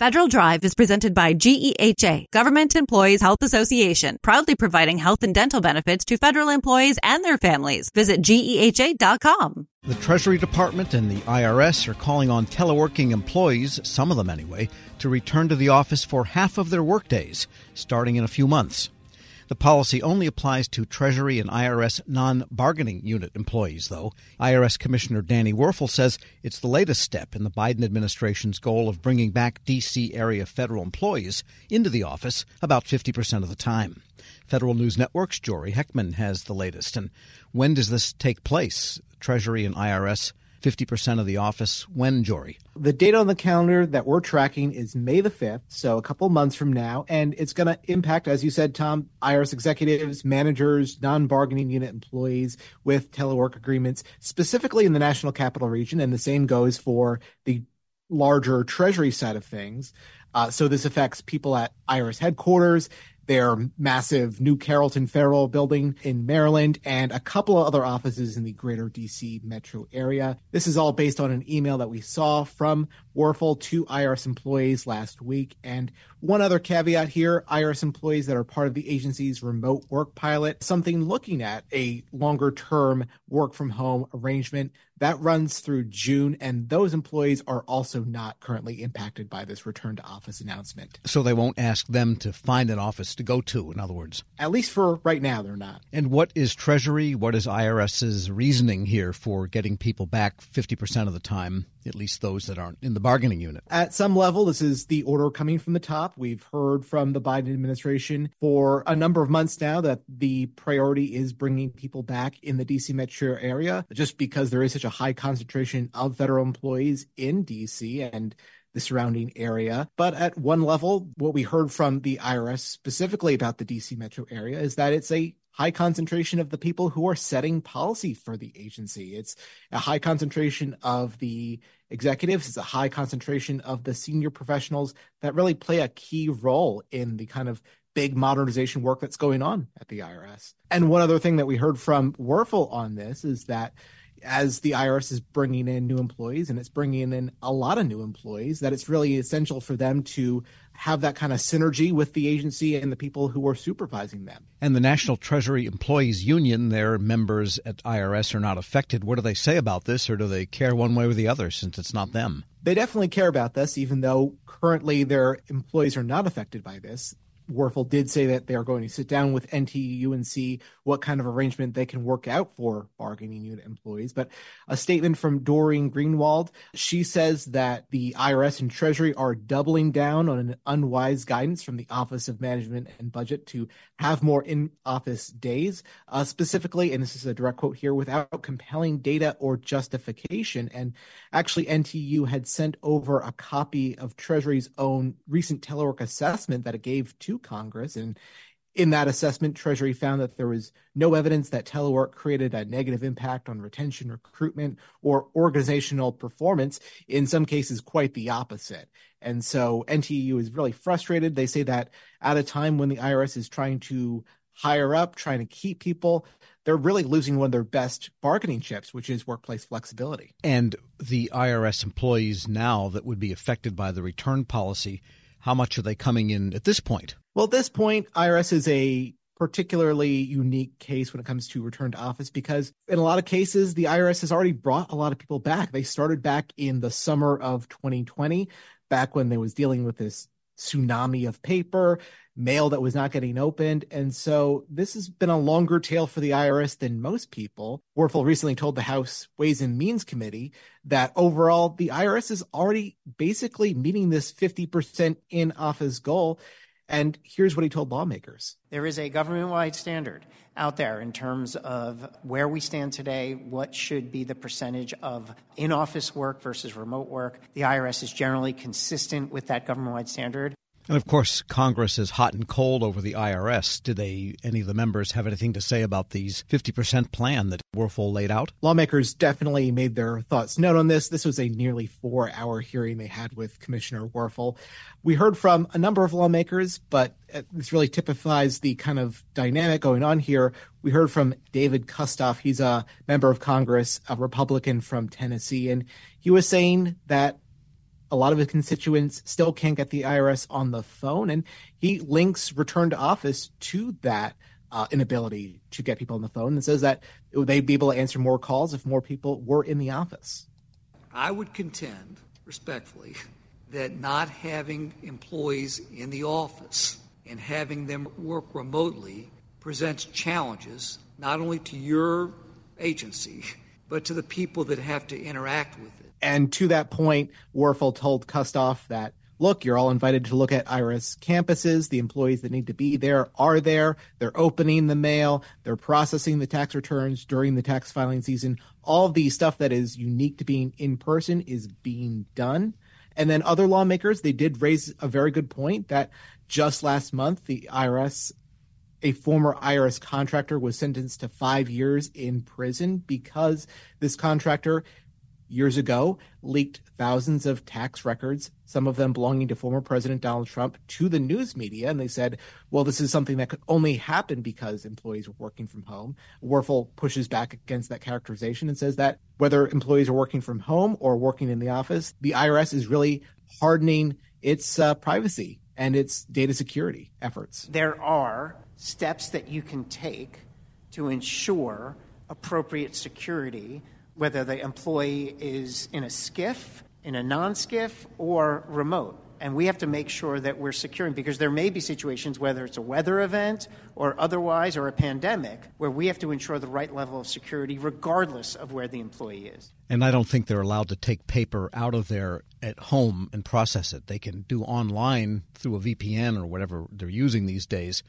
Federal Drive is presented by GEHA, Government Employees Health Association, proudly providing health and dental benefits to federal employees and their families. Visit GEHA.com. The Treasury Department and the IRS are calling on teleworking employees, some of them anyway, to return to the office for half of their workdays, starting in a few months. The policy only applies to Treasury and IRS non bargaining unit employees, though. IRS Commissioner Danny Werfel says it's the latest step in the Biden administration's goal of bringing back D.C. area federal employees into the office about 50% of the time. Federal News Network's Jory Heckman has the latest. And when does this take place? Treasury and IRS 50% of the office when, Jory? The date on the calendar that we're tracking is May the 5th, so a couple months from now. And it's going to impact, as you said, Tom, IRS executives, managers, non bargaining unit employees with telework agreements, specifically in the national capital region. And the same goes for the larger Treasury side of things. Uh, so this affects people at IRS headquarters, their massive new Carrollton Federal building in Maryland, and a couple of other offices in the greater DC metro area. This is all based on an email that we saw from Werfel to IRS employees last week. And one other caveat here IRS employees that are part of the agency's remote work pilot, something looking at a longer term work from home arrangement that runs through June, and those employees are also not currently impacted by this return to office announcement. So they won't ask them to find an office to go to, in other words? At least for right now, they're not. And what is Treasury, what is IRS's reasoning here for getting people back 50% of the time, at least those that aren't in the bargaining unit? At some level, this is the order coming from the top. We've heard from the Biden administration for a number of months now that the priority is bringing people back in the DC metro area just because there is such a high concentration of federal employees in DC and the surrounding area. But at one level, what we heard from the IRS specifically about the DC metro area is that it's a high concentration of the people who are setting policy for the agency. It's a high concentration of the executives. It's a high concentration of the senior professionals that really play a key role in the kind of big modernization work that's going on at the IRS. And one other thing that we heard from Werfel on this is that as the IRS is bringing in new employees and it's bringing in a lot of new employees, that it's really essential for them to have that kind of synergy with the agency and the people who are supervising them. And the National Treasury Employees Union, their members at IRS are not affected. What do they say about this, or do they care one way or the other since it's not them? They definitely care about this, even though currently their employees are not affected by this. Werfel did say that they are going to sit down with NTEU and see what kind of arrangement they can work out for bargaining unit employees. But a statement from Doreen Greenwald, she says that the IRS and Treasury are doubling down on an unwise guidance from the Office of Management and Budget to have more in office days, uh, specifically, and this is a direct quote here, without compelling data or justification. And actually, NTEU had sent over a copy of Treasury's own recent telework assessment that it gave to Congress. And in that assessment, Treasury found that there was no evidence that telework created a negative impact on retention, recruitment, or organizational performance. In some cases, quite the opposite. And so NTEU is really frustrated. They say that at a time when the IRS is trying to hire up, trying to keep people, they're really losing one of their best bargaining chips, which is workplace flexibility. And the IRS employees now that would be affected by the return policy, how much are they coming in at this point? Well, at this point, IRS is a particularly unique case when it comes to return to office because in a lot of cases the IRS has already brought a lot of people back. They started back in the summer of 2020, back when they was dealing with this tsunami of paper, mail that was not getting opened. And so this has been a longer tail for the IRS than most people. Werfel recently told the House Ways and Means Committee that overall the IRS is already basically meeting this 50% in office goal. And here's what he told lawmakers There is a government wide standard out there in terms of where we stand today, what should be the percentage of in office work versus remote work. The IRS is generally consistent with that government wide standard. And of course, Congress is hot and cold over the IRS. Did they, any of the members, have anything to say about these 50% plan that Werfel laid out? Lawmakers definitely made their thoughts known on this. This was a nearly four hour hearing they had with Commissioner Werfel. We heard from a number of lawmakers, but this really typifies the kind of dynamic going on here. We heard from David Kustoff. He's a member of Congress, a Republican from Tennessee, and he was saying that a lot of his constituents still can't get the IRS on the phone, and he links return to office to that uh, inability to get people on the phone and says that they'd be able to answer more calls if more people were in the office. I would contend, respectfully, that not having employees in the office and having them work remotely presents challenges not only to your agency, but to the people that have to interact with it. And to that point, Werfel told Kustoff that, look, you're all invited to look at IRS campuses. The employees that need to be there are there. They're opening the mail. They're processing the tax returns during the tax filing season. All the stuff that is unique to being in person is being done. And then other lawmakers, they did raise a very good point that just last month, the IRS a former IRS contractor was sentenced to five years in prison because this contractor years ago leaked thousands of tax records, some of them belonging to former President Donald Trump, to the news media. And they said, well, this is something that could only happen because employees were working from home. Werfel pushes back against that characterization and says that whether employees are working from home or working in the office, the IRS is really hardening its uh, privacy and its data security efforts. There are steps that you can take to ensure appropriate security whether the employee is in a SCIF, in a non SCIF, or remote. And we have to make sure that we're securing because there may be situations, whether it's a weather event or otherwise, or a pandemic, where we have to ensure the right level of security regardless of where the employee is. And I don't think they're allowed to take paper out of there at home and process it. They can do online through a VPN or whatever they're using these days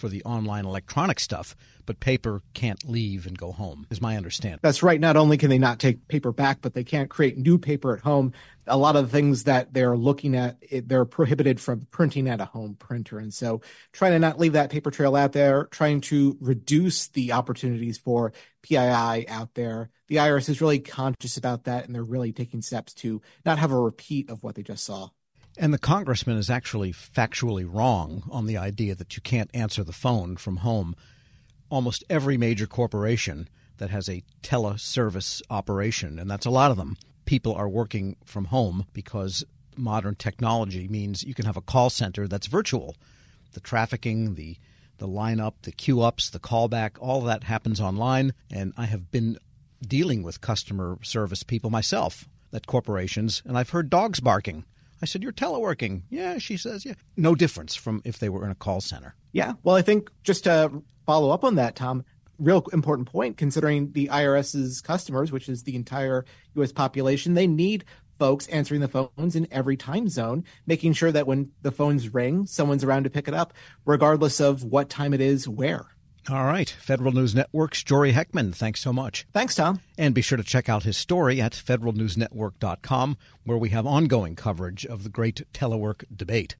for the online electronic stuff, but paper can't leave and go home, is my understanding. That's right. Not only can they not take paper back, but they can't create new paper at home. A lot of the things that they're looking at, they're prohibited from printing at a home printer. And so trying to not leave that paper trail out there, trying to reduce the opportunities for PII out there. The IRS is really conscious about that, and they're really taking steps to not have a repeat of what they just saw. And the congressman is actually factually wrong on the idea that you can't answer the phone from home. Almost every major corporation that has a teleservice operation, and that's a lot of them, people are working from home because modern technology means you can have a call center that's virtual. The trafficking, the the lineup, the queue ups, the callback, all that happens online. And I have been dealing with customer service people myself at corporations, and I've heard dogs barking I said, You're teleworking. Yeah, she says, Yeah. No difference from if they were in a call center. Yeah. Well, I think just to follow up on that, Tom, real important point considering the IRS's customers, which is the entire U.S. population, they need folks answering the phones in every time zone, making sure that when the phones ring, someone's around to pick it up, regardless of what time it is, where. All right. Federal News Network's Jory Heckman, thanks so much. Thanks, Tom. And be sure to check out his story at federalnewsnetwork.com, where we have ongoing coverage of the great telework debate.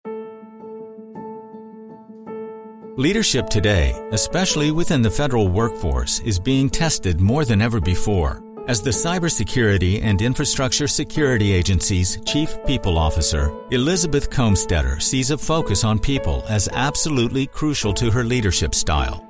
Leadership today, especially within the federal workforce, is being tested more than ever before. As the Cybersecurity and Infrastructure Security Agency's Chief People Officer, Elizabeth Kolmstetter sees a focus on people as absolutely crucial to her leadership style.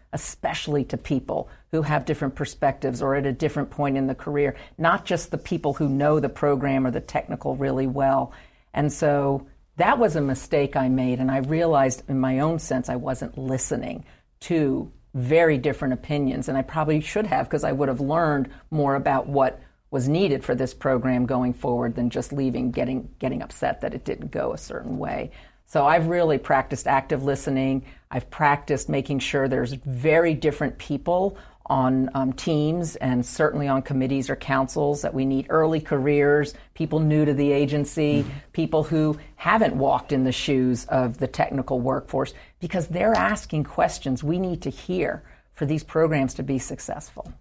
especially to people who have different perspectives or at a different point in the career, not just the people who know the program or the technical really well. And so that was a mistake I made, and I realized in my own sense I wasn't listening to very different opinions, and I probably should have because I would have learned more about what was needed for this program going forward than just leaving getting getting upset that it didn't go a certain way. So I've really practiced active listening. I've practiced making sure there's very different people on um, teams and certainly on committees or councils that we need early careers, people new to the agency, people who haven't walked in the shoes of the technical workforce because they're asking questions we need to hear for these programs to be successful.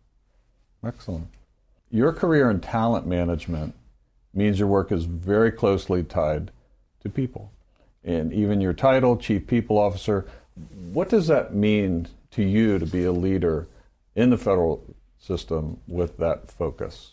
Excellent. Your career in talent management means your work is very closely tied to people. And even your title, Chief People Officer, what does that mean to you to be a leader in the federal system with that focus?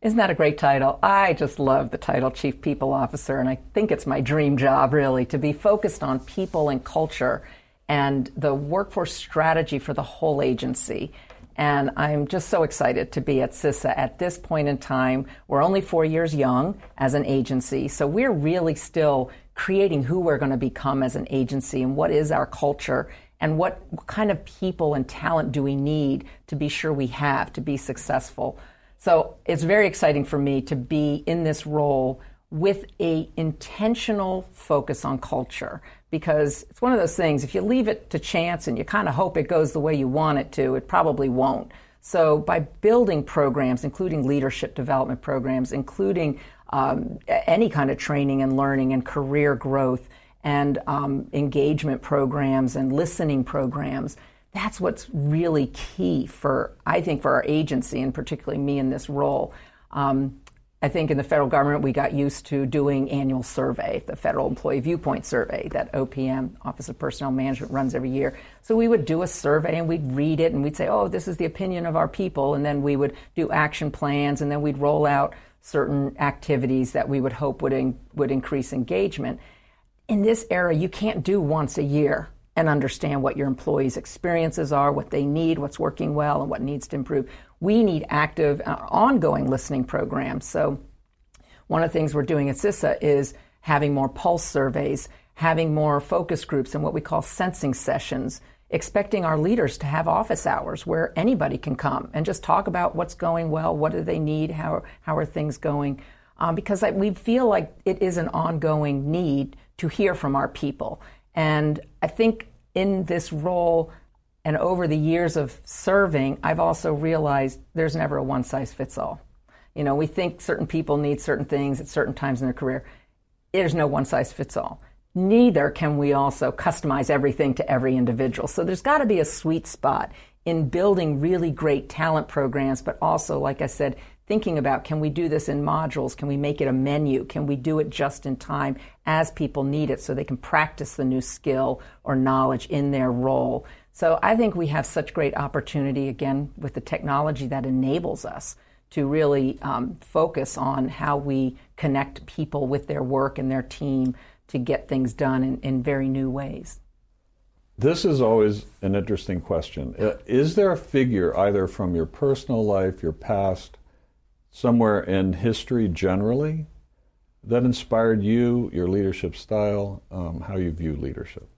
Isn't that a great title? I just love the title Chief People Officer, and I think it's my dream job, really, to be focused on people and culture and the workforce strategy for the whole agency. And I'm just so excited to be at CISA at this point in time. We're only four years young as an agency, so we're really still creating who we're going to become as an agency and what is our culture and what kind of people and talent do we need to be sure we have to be successful. So it's very exciting for me to be in this role with a intentional focus on culture because it's one of those things if you leave it to chance and you kind of hope it goes the way you want it to it probably won't so by building programs including leadership development programs including um, any kind of training and learning and career growth and um, engagement programs and listening programs that's what's really key for i think for our agency and particularly me in this role um, I think in the federal government, we got used to doing annual survey, the Federal Employee Viewpoint Survey that OPM, Office of Personnel Management, runs every year. So we would do a survey and we'd read it and we'd say, oh, this is the opinion of our people. And then we would do action plans and then we'd roll out certain activities that we would hope would, in, would increase engagement. In this era, you can't do once a year and understand what your employees' experiences are, what they need, what's working well, and what needs to improve. We need active, uh, ongoing listening programs. So, one of the things we're doing at CISA is having more pulse surveys, having more focus groups, and what we call sensing sessions, expecting our leaders to have office hours where anybody can come and just talk about what's going well, what do they need, how, how are things going. Um, because I, we feel like it is an ongoing need to hear from our people. And I think in this role and over the years of serving, I've also realized there's never a one size fits all. You know, we think certain people need certain things at certain times in their career. There's no one size fits all. Neither can we also customize everything to every individual. So there's got to be a sweet spot in building really great talent programs, but also, like I said, thinking about can we do this in modules? Can we make it a menu? Can we do it just in time as people need it so they can practice the new skill or knowledge in their role? So I think we have such great opportunity again with the technology that enables us to really um, focus on how we connect people with their work and their team to get things done in, in very new ways. This is always an interesting question. Uh, is there a figure, either from your personal life, your past, somewhere in history generally that inspired you, your leadership style, um, how you view leadership?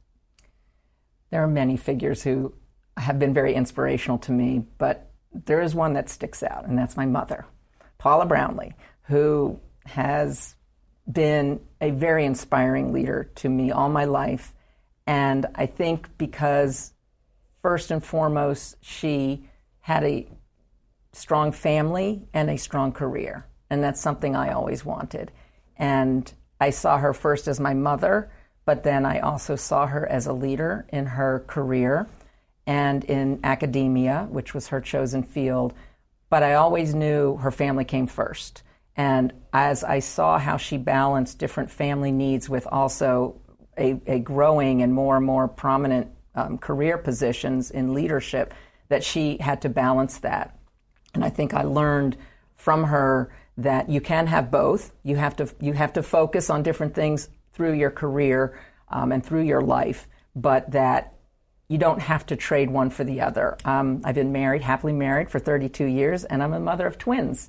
There are many figures who have been very inspirational to me, but there is one that sticks out, and that's my mother, Paula Brownlee, who has been a very inspiring leader to me all my life. And I think because, first and foremost, she had a strong family and a strong career. And that's something I always wanted. And I saw her first as my mother, but then I also saw her as a leader in her career and in academia, which was her chosen field. But I always knew her family came first. And as I saw how she balanced different family needs with also a, a growing and more and more prominent um, career positions in leadership, that she had to balance that. And I think I learned from her that you can have both. You have to you have to focus on different things through your career um, and through your life, but that you don't have to trade one for the other. Um, I've been married, happily married for 32 years, and I'm a mother of twins